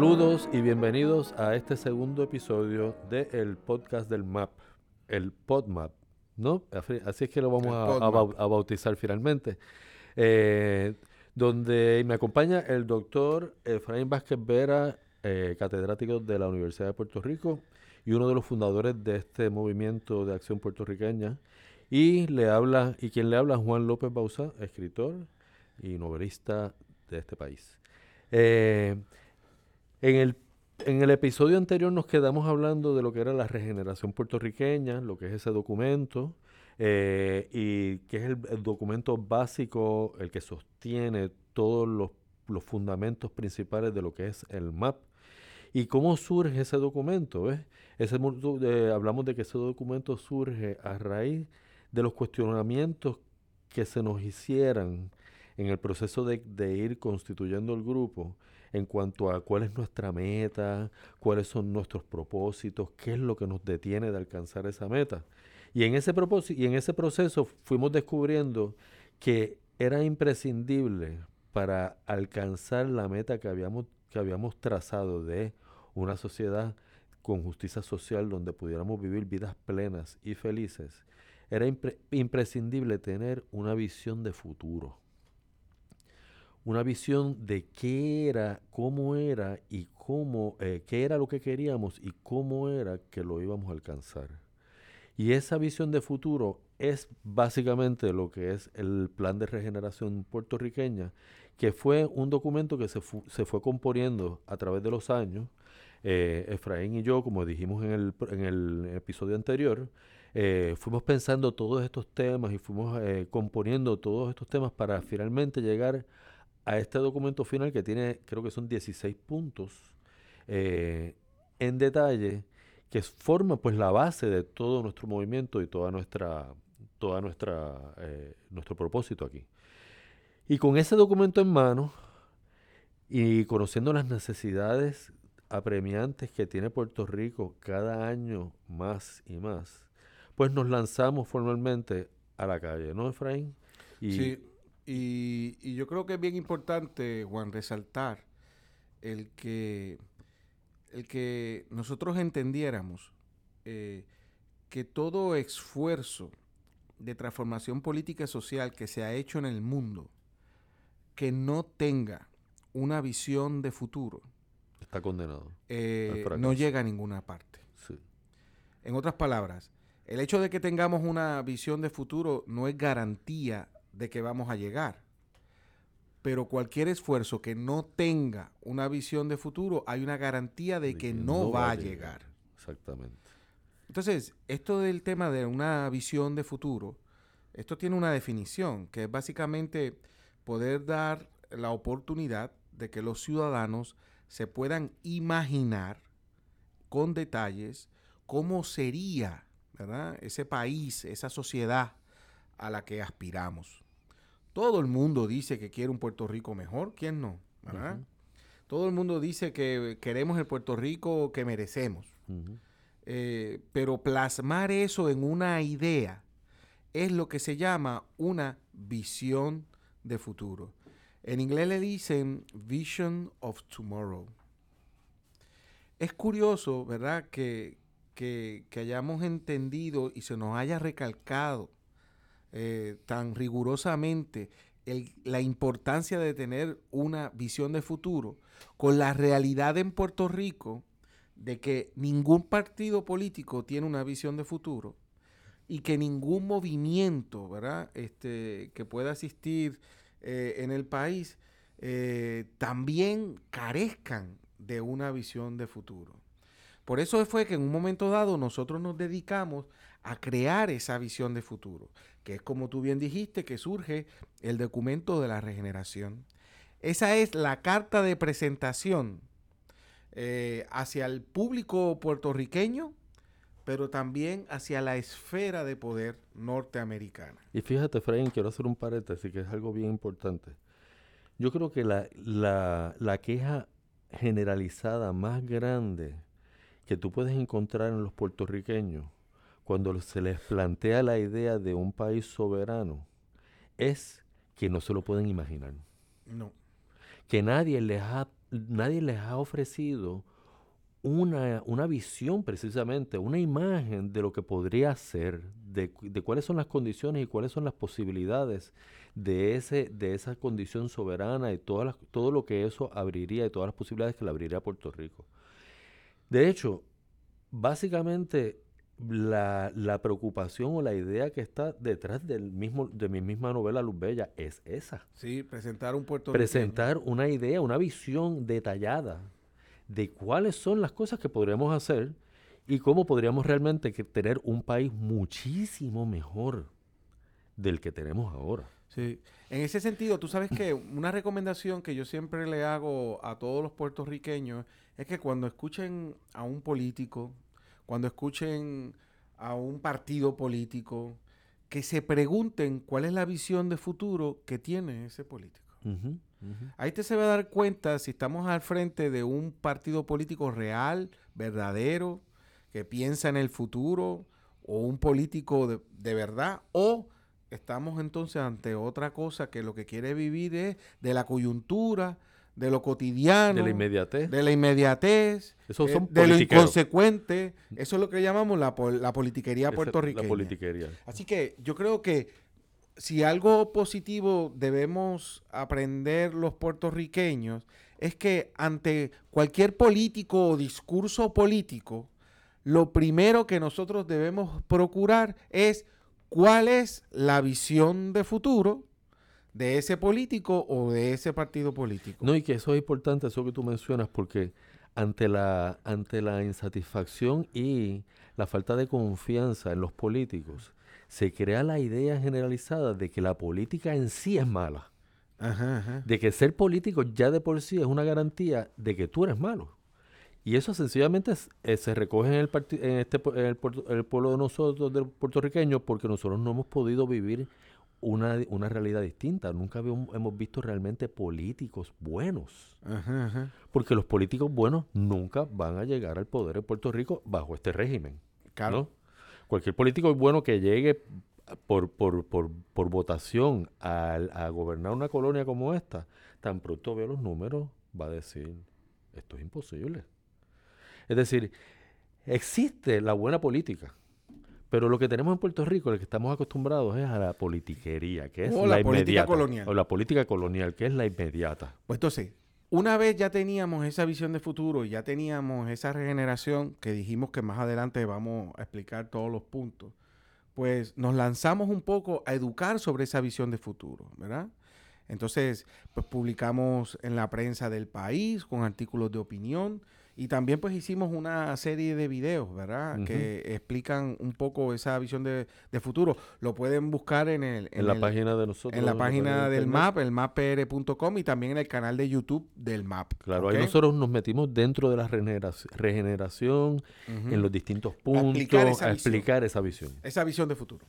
Saludos y bienvenidos a este segundo episodio del podcast del MAP, el PodMap, ¿no? Así es que lo vamos a, bautizar finalmente. Eh, donde me acompaña el doctor Efraín Vázquez Vera, eh, catedrático de la Universidad de Puerto Rico y uno de los fundadores de este movimiento de acción puertorriqueña. Y le habla, y quien le habla, Juan López Bausa, escritor y novelista de este país. Eh, en el, en el episodio anterior nos quedamos hablando de lo que era la regeneración puertorriqueña, lo que es ese documento, eh, y que es el, documento básico, el que sostiene todos los, fundamentos principales de lo que es el MAP. ¿Y cómo surge ese documento? Ese, hablamos de que ese documento surge a raíz de los cuestionamientos que se nos hicieran en el proceso de, de ir constituyendo el grupo en cuanto a cuál es nuestra meta, cuáles son nuestros propósitos, qué es lo que nos detiene de alcanzar esa meta. Y en ese, propósito, en ese proceso fuimos descubriendo que era imprescindible para alcanzar la meta que habíamos, que habíamos trazado de una sociedad con justicia social donde pudiéramos vivir vidas plenas y felices, era imprescindible tener una visión de futuro una visión de qué era, cómo era y cómo, eh, qué era lo que queríamos y cómo era que lo íbamos a alcanzar. Y esa visión de futuro es básicamente lo que es el plan de regeneración puertorriqueña, que fue un documento que se, se fue componiendo a través de los años. Eh, Efraín y yo, como dijimos en el, en el episodio anterior, eh, fuimos pensando todos estos temas y fuimos componiendo todos estos temas para finalmente llegar a este documento final que tiene, creo que son 16 puntos eh, en detalle, que forma pues la base de todo nuestro movimiento y toda nuestra, toda nuestra, eh, nuestro propósito aquí. Y con ese documento en mano y conociendo las necesidades apremiantes que tiene Puerto Rico cada año más y más, pues nos lanzamos formalmente a la calle, ¿no, Efraín? Sí, y, yo creo que es bien importante, Juan, resaltar el que, el que nosotros entendiéramos eh, que todo esfuerzo de transformación política y social que se ha hecho en el mundo, que no tenga una visión de futuro, está condenado. Eh, no llega a ninguna parte. En otras palabras, el hecho de que tengamos una visión de futuro no es garantía de que vamos a llegar. Pero cualquier esfuerzo que no tenga una visión de futuro, hay una garantía de, que, no, va, a llegar. Exactamente. Entonces, esto del tema de una visión de futuro, esto tiene una definición, que es básicamente poder dar la oportunidad de que los ciudadanos se puedan imaginar con detalles cómo sería ese país, esa sociedad a la que aspiramos. Todo el mundo dice que quiere un Puerto Rico mejor, ¿quién no? Todo el mundo dice que queremos el Puerto Rico que merecemos. Eh, pero plasmar eso en una idea es lo que se llama una visión de futuro. En inglés le dicen Vision of Tomorrow. Es curioso, ¿verdad? Que, que hayamos entendido y se nos haya recalcado eh, tan rigurosamente la importancia de tener una visión de futuro con la realidad en Puerto Rico de que ningún partido político tiene una visión de futuro y que ningún movimiento, ¿verdad? Este, que pueda existir eh, en el país eh, también carezcan de una visión de futuro. Por eso fue que en un momento dado nosotros nos dedicamos a crear esa visión de futuro, que es como tú bien dijiste, que surge el documento de la regeneración. Esa es la carta de presentación eh, hacia el público puertorriqueño, pero también hacia la esfera de poder norteamericana. Y fíjate, Efraín, quiero hacer un paréntesis, que es algo bien importante. Yo creo que la, la queja generalizada más grande que tú puedes encontrar en los puertorriqueños cuando se les plantea la idea de un país soberano es que no se lo pueden imaginar. No. Que nadie les ha nadie les ha ofrecido una, una, visión precisamente, una imagen de lo que podría ser, de, de, cuáles son las condiciones y cuáles son las posibilidades de, ese, de esa condición soberana y todas todo lo que eso abriría y todas las posibilidades que le abriría a Puerto Rico. De hecho, básicamente la, la, preocupación o la idea que está detrás del mismo, de mi misma novela Luz Bella es esa. Sí, presentar un Puerto Presentar una idea, una visión detallada de cuáles son las cosas que podríamos hacer y cómo podríamos realmente tener un país muchísimo mejor del que tenemos ahora. Sí, en ese sentido, tú sabes que una recomendación que yo siempre le hago a todos los puertorriqueños es que cuando escuchen a un político, cuando escuchen a un partido político, que se pregunten cuál es la visión de futuro que tiene ese político. Ahí te se va a dar cuenta si estamos al frente de un partido político real, verdadero, que piensa en el futuro, o un político de, de verdad, o estamos entonces ante otra cosa que lo que quiere vivir es de la coyuntura, de lo cotidiano, de la inmediatez, de la inmediatez, Eso son eh, de lo inconsecuente. Eso es lo que llamamos la, la politiquería puertorriqueña. La politiquería. Así que yo creo que si algo positivo debemos aprender los puertorriqueños es que ante cualquier político o discurso político, lo primero que nosotros debemos procurar es cuál es la visión de futuro de ese político o de ese partido político. No, y que eso es importante, eso que tú mencionas, porque ante la, ante la insatisfacción y la falta de confianza en los políticos, se crea la idea generalizada de que la política en sí es mala. De que ser político ya de por sí es una garantía de que tú eres malo. Y eso sencillamente eh, se recoge en, el, en, este, en el, el, pueblo de nosotros, del puertorriqueño, porque nosotros no hemos podido vivir una, una realidad distinta. Nunca hemos visto realmente políticos buenos. Porque los políticos buenos nunca van a llegar al poder en Puerto Rico bajo este régimen. Claro. Cualquier político bueno que llegue por, por, por, por votación a, a gobernar una colonia como esta, tan pronto vea los números, va a decir, esto es imposible. Es decir, existe la buena política, pero lo que tenemos en Puerto Rico, lo que estamos acostumbrados es a la politiquería, que es la, política colonial. O la política colonial, que es la inmediata. Pues entonces, una vez ya teníamos esa visión de futuro, ya teníamos esa regeneración, que dijimos que más adelante vamos a explicar todos los puntos, pues nos lanzamos un poco a educar sobre esa visión de futuro, ¿verdad? Entonces, pues publicamos en la prensa del país con artículos de opinión, y también pues hicimos una serie de videos, ¿verdad? Que explican un poco esa visión de, futuro. Lo pueden buscar en el... En, la página de nosotros. En la página del MAP, el mappr.com y también en el canal de YouTube del MAP. Claro, ahí nosotros nos metimos dentro de la regeneración, en los distintos puntos, a explicar esa visión. Esa visión de futuro.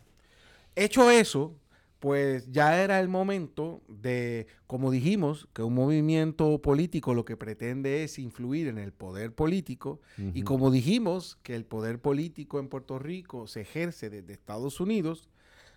Hecho eso, pues ya era el momento de, como dijimos, que un movimiento político lo que pretende es influir en el poder político, y como dijimos que el poder político en Puerto Rico se ejerce desde Estados Unidos,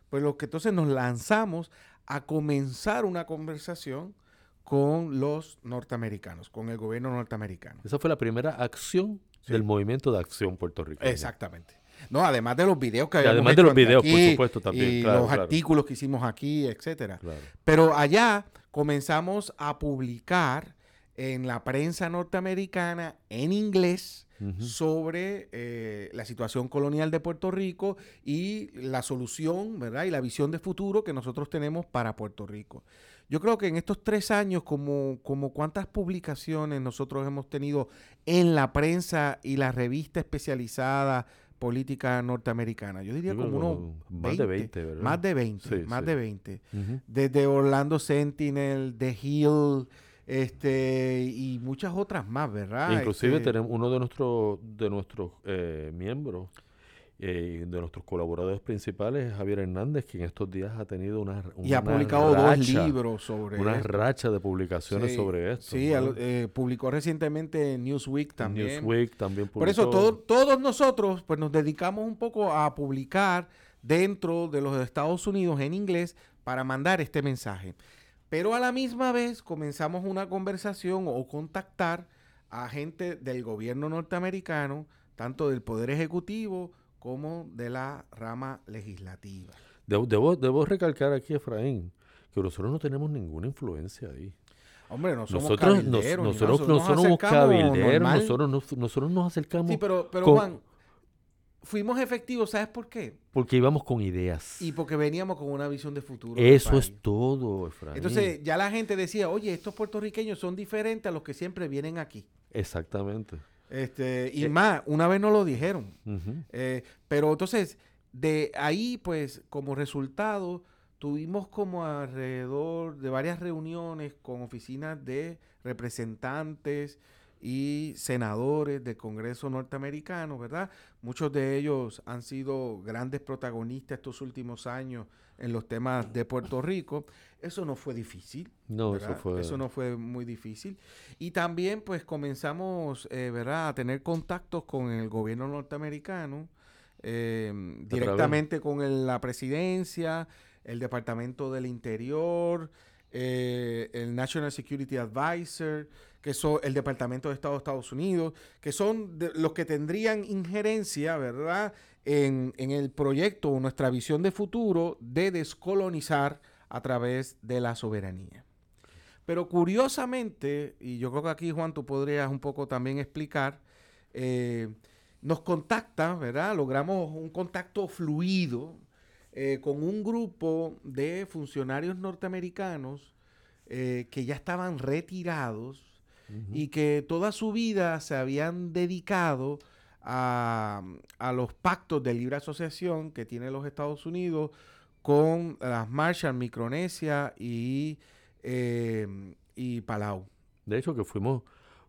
pues lo que entonces nos lanzamos a comenzar una conversación con los norteamericanos, con el gobierno norteamericano. Esa fue la primera acción del movimiento de acción puertorriqueño. Exactamente. No, además de los videos que habíamos Además de los videos, por supuesto, también. Y los artículos que hicimos aquí, etcétera. Pero allá comenzamos a publicar en la prensa norteamericana en inglés sobre eh, la situación colonial de Puerto Rico y la solución, ¿verdad? Y la visión de futuro que nosotros tenemos para Puerto Rico. Yo creo que en estos tres años, como, como cuántas publicaciones nosotros hemos tenido en la prensa y la revista especializada política norteamericana. Yo diría como uno más de 20, ¿verdad? Más de 20, más de 20. Desde Orlando Sentinel, The Hill, este y muchas otras más, ¿verdad? Inclusive este tenemos uno de nuestros de nuestros eh, miembros eh, de nuestros colaboradores principales Javier Hernández, que en estos días ha tenido una, y ha publicado dos libros sobre una racha de publicaciones sobre esto. Sí, eh, publicó recientemente Newsweek también. Newsweek también publicó. Por eso todos nosotros pues nos dedicamos un poco a publicar dentro de los Estados Unidos en inglés para mandar este mensaje. Pero a la misma vez comenzamos una conversación o contactar a gente del gobierno norteamericano, tanto del Poder Ejecutivo como de la rama legislativa. Debo, debo, recalcar aquí, Efraín, que nosotros no tenemos ninguna influencia ahí. Hombre, no somos nosotros, nosotros, nosotros, no somos cabilderos, nosotros, nosotros nos acercamos. Sí, pero, pero Juan, fuimos efectivos, ¿sabes por qué? Porque íbamos con ideas. Y porque veníamos con una visión de futuro. Eso es todo, Efraín. Entonces, ya la gente decía, oye, estos puertorriqueños son diferentes a los que siempre vienen aquí. Exactamente. Este, y más, una vez no lo dijeron. Eh, pero entonces, de ahí, pues, como resultado, tuvimos como alrededor de varias reuniones con oficinas de representantes y senadores del Congreso norteamericano, ¿verdad? Muchos de ellos han sido grandes protagonistas estos últimos años en los temas de Puerto Rico. Eso no fue difícil. No, eso fue... Eso no fue muy difícil. Y también pues comenzamos, eh, ¿verdad?, a tener contactos con el gobierno norteamericano, eh, directamente con la presidencia, el Departamento del Interior, eh, el National Security Advisor, que son el Departamento de Estado de Estados Unidos, que son los que tendrían injerencia, ¿verdad?, en, en, el proyecto o nuestra visión de futuro de descolonizar a través de la soberanía. Pero curiosamente, y yo creo que aquí Juan tú podrías un poco también explicar, eh, nos contacta, ¿verdad? Logramos un contacto fluido eh, con un grupo de funcionarios norteamericanos eh, que ya estaban retirados y que toda su vida se habían dedicado a, los pactos de libre asociación que tiene los Estados Unidos con las Marshall, Micronesia y, eh, y Palau. De hecho, que fuimos,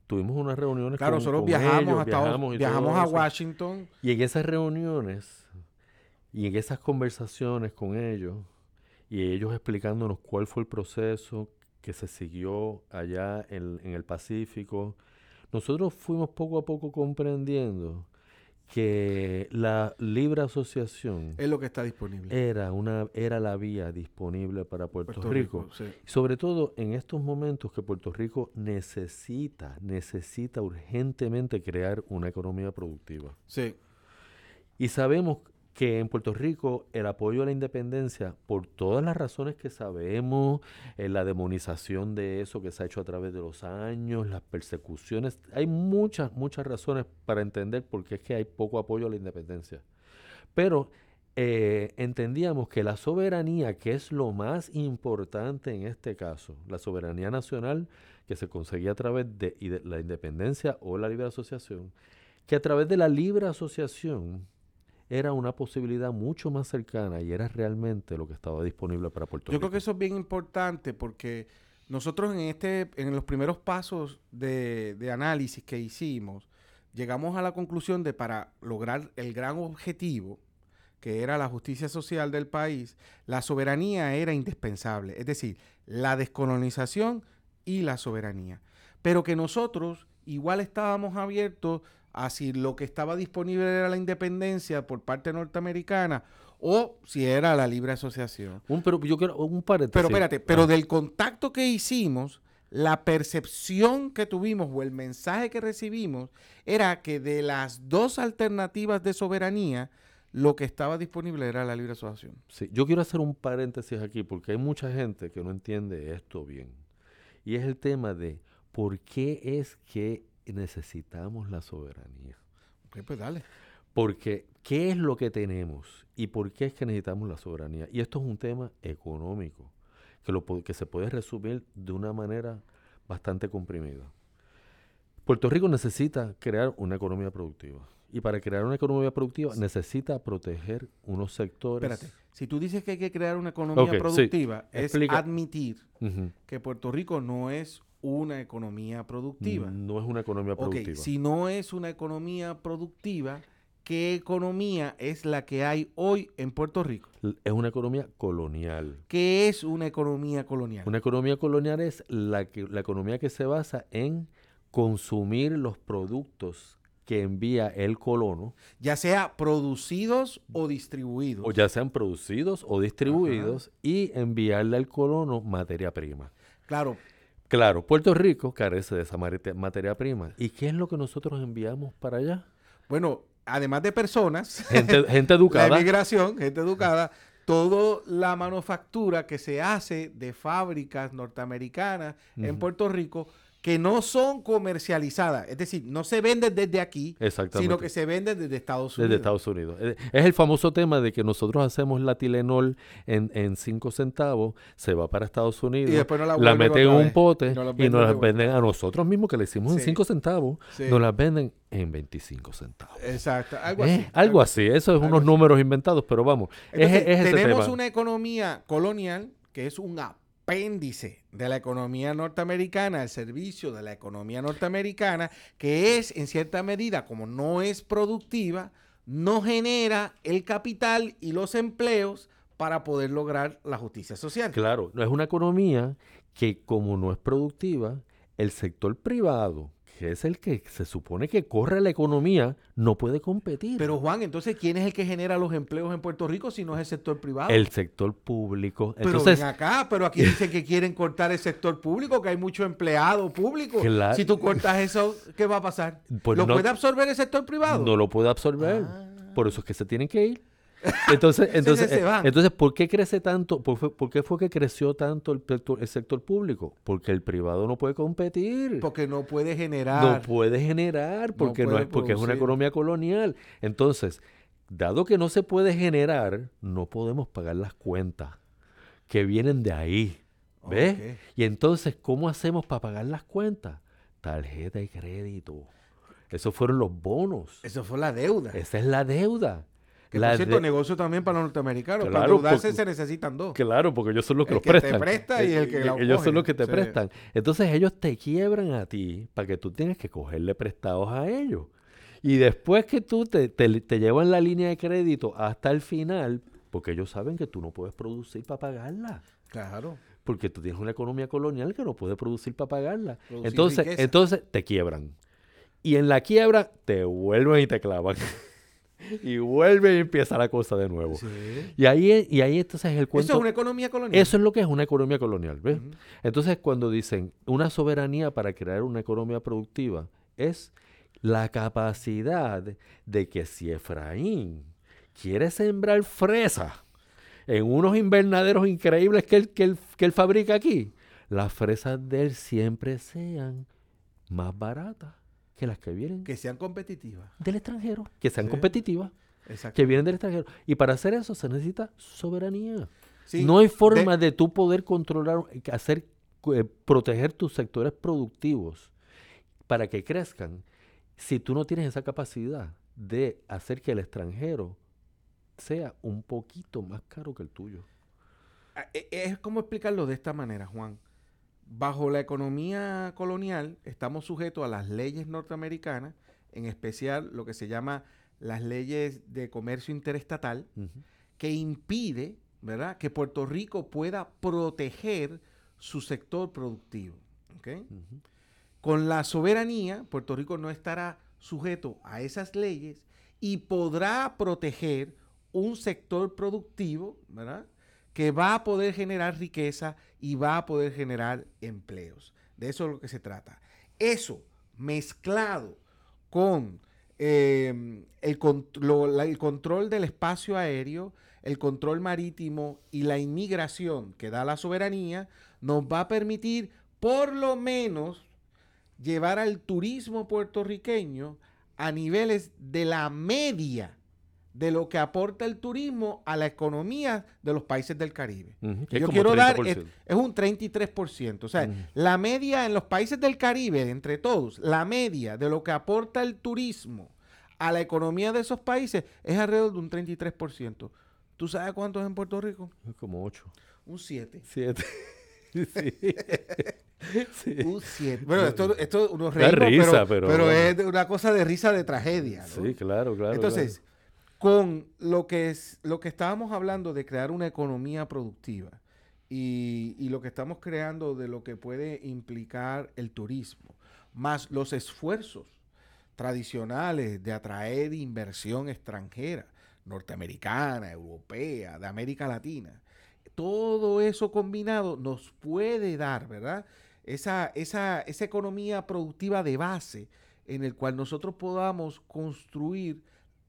tuvimos unas reuniones claro, nosotros viajamos, viajamos, viajamos a Washington. Y en esas reuniones y en esas conversaciones con ellos, y ellos explicándonos cuál fue el proceso, que se siguió allá en, el Pacífico, nosotros fuimos poco a poco comprendiendo que la libre asociación es lo que está disponible. era una era la vía disponible para Puerto, Rico, sobre todo en estos momentos que Puerto Rico necesita necesita urgentemente crear una economía productiva. Sí. Y sabemos que en Puerto Rico el apoyo a la independencia, por todas las razones que sabemos, eh, la demonización de eso que se ha hecho a través de los años, las persecuciones, hay muchas, muchas razones para entender por qué es que hay poco apoyo a la independencia. Pero eh, entendíamos que la soberanía, que es lo más importante en este caso, la soberanía nacional que se conseguía a través de la independencia o la libre asociación, que a través de la libre asociación, era una posibilidad mucho más cercana y era realmente lo que estaba disponible para Puerto Rico. Yo creo que eso es bien importante porque nosotros en este, en los primeros pasos de, de análisis que hicimos, llegamos a la conclusión de para lograr el gran objetivo, que era la justicia social del país, la soberanía era indispensable, es decir, la descolonización y la soberanía. Pero que nosotros igual estábamos abiertos a si lo que estaba disponible era la independencia por parte norteamericana o si era la libre asociación. Un, pero yo quiero un paréntesis. Pero espérate, pero ah. del contacto que hicimos, la percepción que tuvimos o el mensaje que recibimos era que de las dos alternativas de soberanía, lo que estaba disponible era la libre asociación. Sí, yo quiero hacer un paréntesis aquí porque hay mucha gente que no entiende esto bien. Y es el tema de por qué es que necesitamos la soberanía. pues dale. Porque, ¿qué es lo que tenemos? ¿Y por qué es que necesitamos la soberanía? Y esto es un tema económico, que, lo, que se puede resumir de una manera bastante comprimida. Puerto Rico necesita crear una economía productiva. Y para crear una economía productiva necesita proteger unos sectores. Espérate, si tú dices que hay que crear una economía productiva, es admitir que Puerto Rico no es una economía productiva. No es una economía productiva. si no es una economía productiva, ¿qué economía es la que hay hoy en Puerto Rico? Es una economía colonial. ¿Qué es una economía colonial? Una economía colonial es la, que, la economía que se basa en consumir los productos que envía el colono. Ya sea producidos o distribuidos. O ya sean producidos o distribuidos y enviarle al colono materia prima. Claro. Claro, Puerto Rico carece de esa materia prima. ¿Y qué es lo que nosotros enviamos para allá? Bueno, además de personas, gente, gente educada. La migración, gente educada, toda la manufactura que se hace de fábricas norteamericanas en Puerto Rico que no son comercializadas, es decir, no se venden desde aquí, sino que se venden desde Estados Unidos. Desde Estados Unidos. Es el famoso tema de que nosotros hacemos la Tilenol en 5 centavos, se va para Estados Unidos, y después la, meten en un pote y nos, las venden a nosotros mismos, que le hicimos en 5 centavos, nos las venden en 25 centavos. Exacto, algo así. algo, así, eso es unos números inventados, pero vamos. tenemos una economía colonial que es un app apéndice de la economía norteamericana, el servicio de la economía norteamericana, que es en cierta medida, como no es productiva, no genera el capital y los empleos para poder lograr la justicia social. Claro, no es una economía que como no es productiva, el sector privado que es el que se supone que corre la economía, no puede competir. Pero Juan, entonces, ¿quién es el que genera los empleos en Puerto Rico si no es el sector privado? El sector público. Pero entonces, ven acá, pero aquí dicen que quieren cortar el sector público, que hay mucho empleado público. Si tú cortas eso, ¿qué va a pasar? Pues ¿Lo puede absorber el sector privado? No lo puede absorber. Ah. Por eso es que se tienen que ir. Entonces, entonces, eh, entonces, ¿por qué crece tanto? ¿Por, qué fue que creció tanto el, el, sector público? Porque el privado no puede competir. Porque no puede generar. No puede generar, porque, no, es, porque es una economía colonial. Entonces, dado que no se puede generar, no podemos pagar las cuentas que vienen de ahí. ¿Ves? Y entonces, ¿cómo hacemos para pagar las cuentas? Tarjeta de crédito. Esos fueron los bonos. Eso fue la deuda. Esa es la deuda. Que por cierto, negocio también para los norteamericanos. para endeudarse se necesitan dos. Claro, porque ellos son los que los prestan. Te presta y el que eh, Ellos son los que te prestan. Entonces ellos te quiebran a ti para que tú tienes que cogerle prestados a ellos. Y después que tú te, te, llevan la línea de crédito hasta el final, porque ellos saben que tú no puedes producir para pagarla. Claro. Porque tú tienes una economía colonial que no puede producir para pagarla. entonces, entonces te quiebran. Y en la quiebra te vuelven y te clavan. y vuelve y empieza la cosa de nuevo. Y ahí y ahí entonces es el cuento. Eso es una economía colonial. Eso es lo que es una economía colonial, ¿ves? Entonces cuando dicen una soberanía para crear una economía productiva es la capacidad de que si Efraín quiere sembrar fresa en unos invernaderos increíbles que él, que él, que él fabrica aquí, las fresas de él siempre sean más baratas que las que vienen. Que sean competitivas. Del extranjero. Que sean competitivas. Que vienen del extranjero. Y para hacer eso se necesita soberanía. no hay forma de, tú poder controlar, hacer, eh, proteger tus sectores productivos para que crezcan si tú no tienes esa capacidad de hacer que el extranjero sea un poquito más caro que el tuyo. Ah, e, es como explicarlo de esta manera, Juan. Bajo la economía colonial estamos sujetos a las leyes norteamericanas, en especial lo que se llama las leyes de comercio interestatal, que impide, ¿verdad?, que Puerto Rico pueda proteger su sector productivo. Con la soberanía, Puerto Rico no estará sujeto a esas leyes y podrá proteger un sector productivo, ¿verdad? Que va a poder generar riqueza y va a poder generar empleos. De eso es lo que se trata. Eso mezclado con em, el, el control del espacio aéreo, el control marítimo y la inmigración que da la soberanía, nos va a permitir por lo menos llevar al turismo puertorriqueño a niveles de la media de lo que aporta el turismo a la economía de los países del Caribe. Yo quiero dar, es, un 33%. O sea, la media en los países del Caribe, entre todos, la media de lo que aporta el turismo a la economía de esos países es alrededor de un 33%. ¿Tú sabes cuánto es en Puerto Rico? Como 8. Un 7. 7. sí. Un 7. Bueno, esto, esto unos risa, pero, pero, es una cosa de risa de tragedia. Sí, claro, claro. Entonces, con lo que, es, lo que estábamos hablando de crear una economía productiva y, lo que estamos creando de lo que puede implicar el turismo, más los esfuerzos tradicionales de atraer inversión extranjera, norteamericana, europea, de América Latina, todo eso combinado nos puede dar, ¿verdad? Esa, esa, esa economía productiva de base en el cual nosotros podamos construir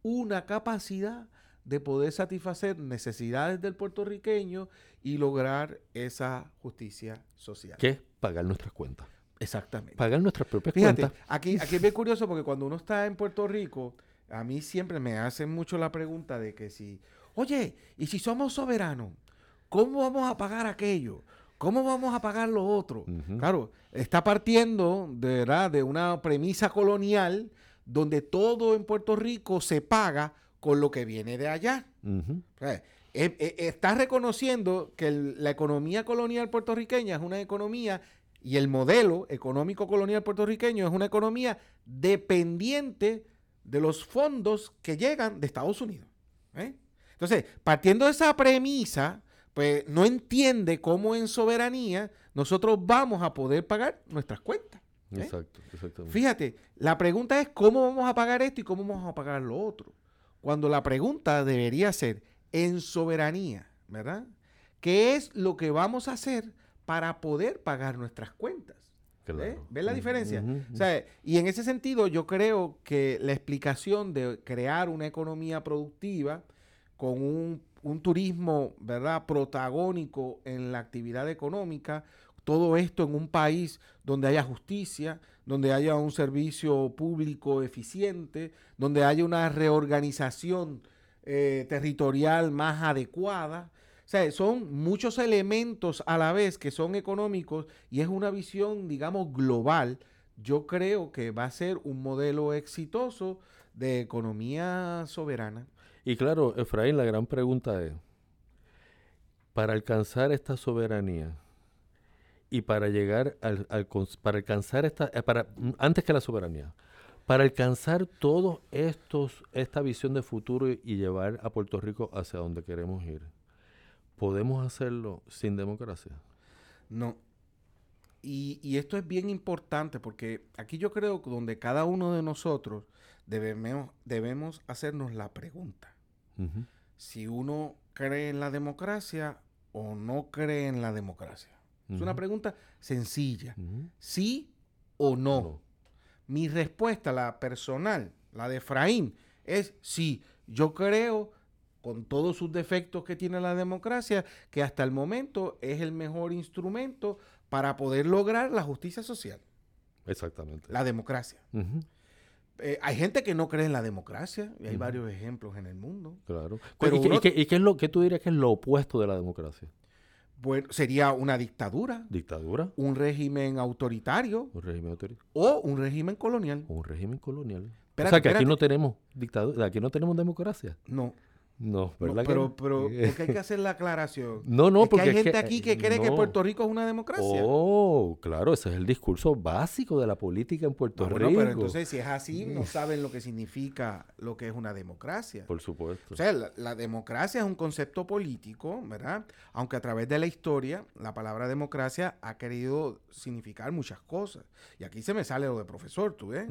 una capacidad de poder satisfacer necesidades del puertorriqueño y lograr esa justicia social. ¿Qué? Pagar nuestras cuentas. Exactamente. Pagar nuestras propias cuentas. Aquí, aquí es bien curioso porque cuando uno está en Puerto Rico, a mí siempre me hacen mucho la pregunta de que si, oye, ¿y si somos soberanos? ¿Cómo vamos a pagar aquello? ¿Cómo vamos a pagar lo otro? Claro, está partiendo de, ¿verdad? de una premisa colonial donde todo en Puerto Rico se paga con lo que viene de allá. Eh, está reconociendo que la economía colonial puertorriqueña es una economía y el modelo económico colonial puertorriqueño es una economía dependiente de los fondos que llegan de Estados Unidos. ¿eh? Entonces, partiendo de esa premisa, pues no entiende cómo en soberanía nosotros vamos a poder pagar nuestras cuentas. ¿Eh? Exacto, exactamente. Fíjate, la pregunta es cómo vamos a pagar esto y cómo vamos a pagar lo otro. Cuando la pregunta debería ser en soberanía, ¿verdad? ¿Qué es lo que vamos a hacer para poder pagar nuestras cuentas? ¿Ves? la diferencia? y en ese sentido yo creo que la explicación de crear una economía productiva con un un turismo, ¿verdad?, protagónico en la actividad económica, todo esto en un país donde haya justicia, donde haya un servicio público eficiente, donde haya una reorganización eh, territorial más adecuada. O sea, son muchos elementos a la vez que son económicos y es una visión, digamos, global. Yo creo que va a ser un modelo exitoso de economía soberana. Y claro, Efraín, la gran pregunta es, para alcanzar esta soberanía y para llegar al, para alcanzar esta, eh, para, mm, antes que la soberanía, para alcanzar todos estos, esta visión de futuro y, llevar a Puerto Rico hacia donde queremos ir, ¿podemos hacerlo sin democracia? No. Y, y, esto es bien importante porque aquí yo creo que donde cada uno de nosotros debemos, debemos hacernos la pregunta si uno cree en la democracia o no cree en la democracia. Es una pregunta sencilla. ¿Sí o no? Mi respuesta, la personal, la de Efraín, es sí. Yo creo, con todos sus defectos que tiene la democracia, que hasta el momento es el mejor instrumento para poder lograr la justicia social. Exactamente. La democracia. Eh, hay gente que no cree en la democracia, y hay varios ejemplos en el mundo. Claro. Pero ¿Y, qué, es lo que tú dirías que es lo opuesto de la democracia? Bueno, sería una dictadura. ¿Dictadura? Un régimen autoritario. Un régimen autoritario. O un régimen colonial. un régimen colonial. o sea que aquí no tenemos dictadura, aquí no tenemos democracia. No. No, ¿verdad? pero, pero porque hay que hacer la aclaración. No, no, porque hay gente aquí que cree que Puerto Rico es una democracia. Oh, claro, ese es el discurso básico de la política en Puerto Rico. pero entonces si es así, no saben lo que significa lo que es una democracia. Por supuesto. O sea, la, democracia es un concepto político, ¿verdad? Aunque a través de la historia, la palabra democracia ha querido significar muchas cosas. Y aquí se me sale lo de profesor, tú ves.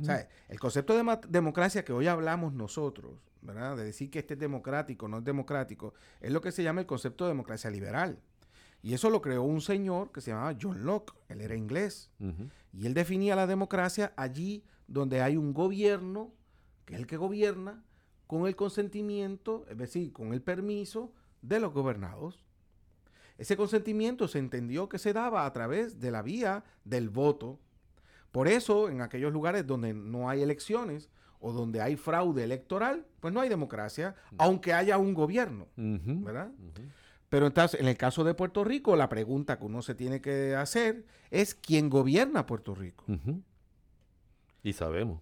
O sea, el concepto de democracia que hoy hablamos nosotros, ¿verdad? De decir que este es democrático, no es democrático, es lo que se llama el concepto de democracia liberal. Y eso lo creó un señor que se llamaba John Locke, él era inglés. Y él definía la democracia allí donde hay un gobierno, que es el que gobierna, con el consentimiento, es decir, con el permiso de los gobernados. Ese consentimiento se entendió que se daba a través de la vía del voto. Por eso, en aquellos lugares donde no hay elecciones, o donde hay fraude electoral, pues no hay democracia, aunque haya un gobierno, ¿verdad? Pero entonces, en el caso de Puerto Rico, la pregunta que uno se tiene que hacer es quién gobierna Puerto Rico. Y sabemos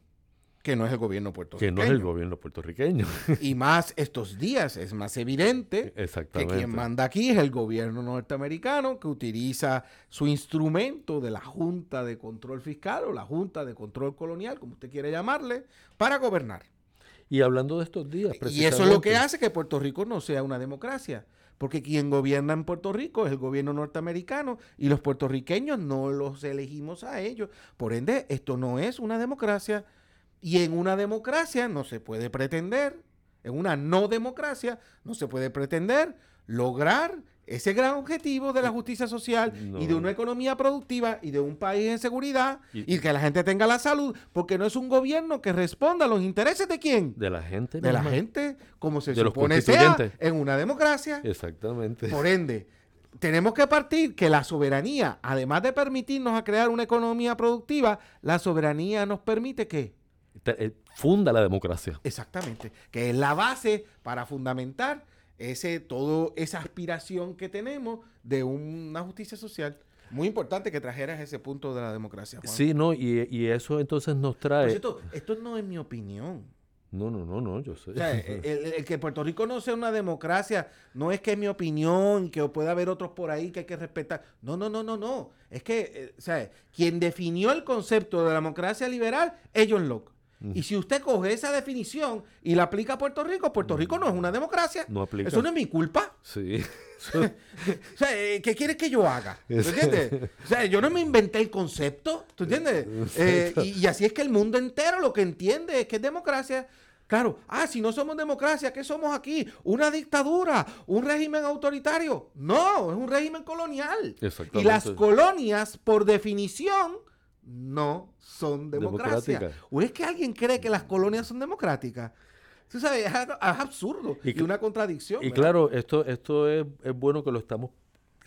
que no es el gobierno puertorriqueño. Que no es el gobierno puertorriqueño. y más estos días es más evidente que quien manda aquí es el gobierno norteamericano que utiliza su instrumento de la Junta de Control Fiscal o la Junta de Control Colonial, como usted quiere llamarle, para gobernar. Y hablando de estos días, Y eso es lo que hace que Puerto Rico no sea una democracia. Porque quien gobierna en Puerto Rico es el gobierno norteamericano y los puertorriqueños no los elegimos a ellos. Por ende, esto no es una democracia, Y en una democracia no se puede pretender, en una no democracia no se puede pretender lograr ese gran objetivo de la justicia social y de una economía productiva y de un país en seguridad y, que la gente tenga la salud, porque no es un gobierno que responda a los intereses de quién? De la gente. De la gente, como se supone sea en una democracia. Exactamente. Por ende, tenemos que partir que la soberanía, además de permitirnos a crear una economía productiva, la soberanía nos permite que eh, funda la democracia. Exactamente, que es la base para fundamentar ese, todo esa aspiración que tenemos de una justicia social. Muy importante que trajeras ese punto de la democracia. Sí, no, y, eso entonces nos trae... esto no es mi opinión. No, no, no, no, yo sé. el, que Puerto Rico no sea una democracia no es que es mi opinión, que pueda haber otros por ahí que hay que respetar. No, no, no, no, no. Es que, eh, o sea, quien definió el concepto de la democracia liberal es John Locke. Y si usted coge esa definición y la aplica a Puerto Rico, Puerto Rico no es una democracia. No aplica. Eso no es mi culpa. Sí. o sea, eh, ¿qué quieres que yo haga? ¿Tú entiendes? O sea, yo no me inventé el concepto. ¿Tú entiendes? Eh, y, así es que el mundo entero lo que entiende es que es democracia. Claro, ah, si no somos democracia, ¿qué somos aquí? ¿Una dictadura? ¿Un régimen autoritario? No, es un régimen colonial. Y las colonias, por definición, no son democracia. ¿O es que alguien cree que las colonias son democráticas? Tú sabes, es, absurdo y, una contradicción. Y claro, esto, esto es, es, bueno que lo estamos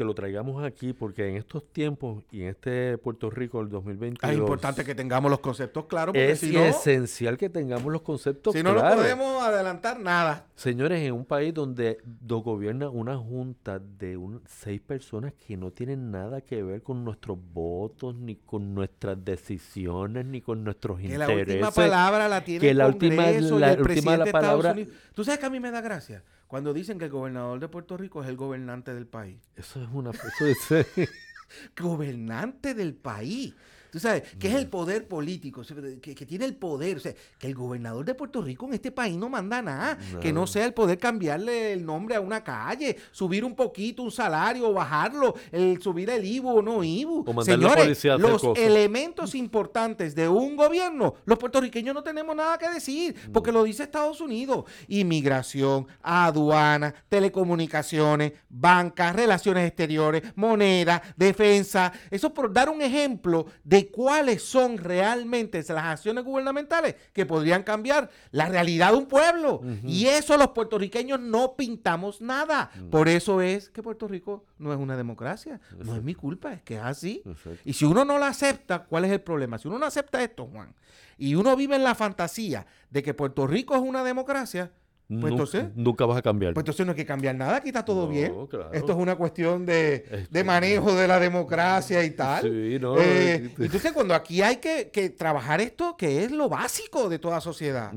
que lo traigamos aquí porque en estos tiempos y en este Puerto Rico del 2022 es importante que tengamos los conceptos claros porque es si no, esencial que tengamos los conceptos claros. Si no, no podemos adelantar nada. Señores, en un país donde gobierna una junta de seis personas que no tienen nada que ver con nuestros votos, ni con nuestras decisiones, ni con nuestros que intereses. Que la última palabra la tiene que la última, la, última la palabra. Tú sabes que a mí me da gracia cuando dicen que el gobernador de Puerto Rico es el gobernante del país. Eso es una... Eso es, gobernante del país. Tú sabes, que es el poder político, que, tiene el poder. O sea, que el gobernador de Puerto Rico en este país no manda nada. Que no sea el poder cambiarle el nombre a una calle, subir un poquito un salario, bajarlo, el, subir el IBU o no IBU. O Señores, los elementos importantes de un gobierno, los puertorriqueños no tenemos nada que decir, porque lo dice Estados Unidos. Inmigración, aduana, telecomunicaciones, bancas, relaciones exteriores, moneda, defensa. Eso por dar un ejemplo de cuáles son realmente las acciones gubernamentales que podrían cambiar la realidad de un pueblo. Y eso los puertorriqueños no pintamos nada. Mm. Por eso es que Puerto Rico no es una democracia. No es mi culpa, es que es así. Y si uno no la acepta, ¿cuál es el problema? Si uno no acepta esto, Juan, y uno vive en la fantasía de que Puerto Rico es una democracia, pues entonces, nunca vas a cambiar. Pues entonces no hay que cambiar nada, aquí está todo bien. Esto es una cuestión de, este, manejo de la democracia y tal. Sí, no, eh, entonces, cuando aquí hay que, trabajar esto, que es lo básico de toda sociedad.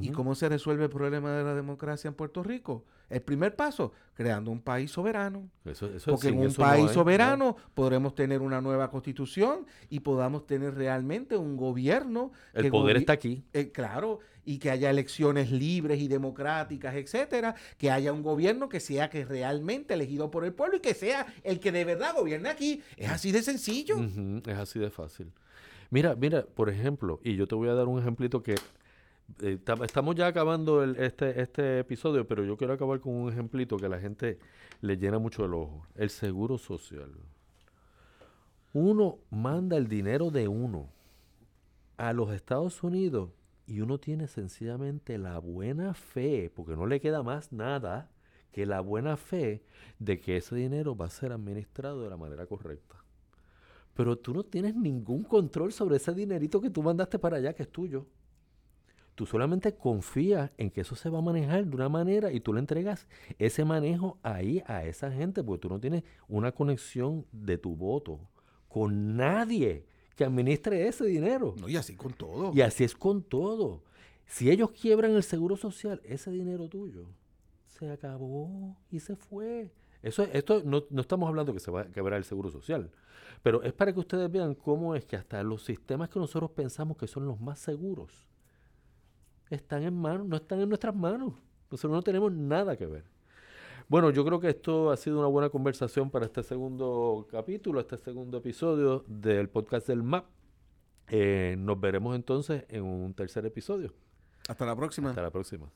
¿Y cómo se resuelve el problema de la democracia en Puerto Rico? El primer paso, creando un país soberano. Porque en un país soberano podremos tener una nueva constitución y podamos tener realmente un gobierno. El poder está aquí. Eh, claro, y que haya elecciones libres y democráticas, etcétera, que haya un gobierno que sea que realmente elegido por el pueblo y que sea el que de verdad gobierne aquí. Es así de sencillo. es así de fácil. Mira, mira, por ejemplo, y yo te voy a dar un ejemplito que eh, estamos ya acabando este, este episodio, pero yo quiero acabar con un ejemplito que a la gente le llena mucho el ojo. El seguro social. Uno manda el dinero de uno a los Estados Unidos y uno tiene sencillamente la buena fe, porque no le queda más nada que la buena fe de que ese dinero va a ser administrado de la manera correcta. Pero tú no tienes ningún control sobre ese dinerito que tú mandaste para allá, que es tuyo. Tú solamente confías en que eso se va a manejar de una manera y tú le entregas ese manejo ahí a esa gente, porque tú no tienes una conexión de tu voto con nadie que administre ese dinero. No, y así con todo. Y así es con todo. Si ellos quiebran el seguro social, ese dinero tuyo se acabó y se fue. Eso, esto no, no estamos hablando que se va a quebrar el seguro social, pero es para que ustedes vean cómo es que hasta los sistemas que nosotros pensamos que son los más seguros están en manos, no están en nuestras manos. Nosotros no tenemos nada que ver. Bueno, yo creo que esto ha sido una buena conversación para este segundo capítulo, este segundo episodio del podcast del MAP. Eh, nos veremos entonces en un tercer episodio. Hasta la próxima. Hasta la próxima.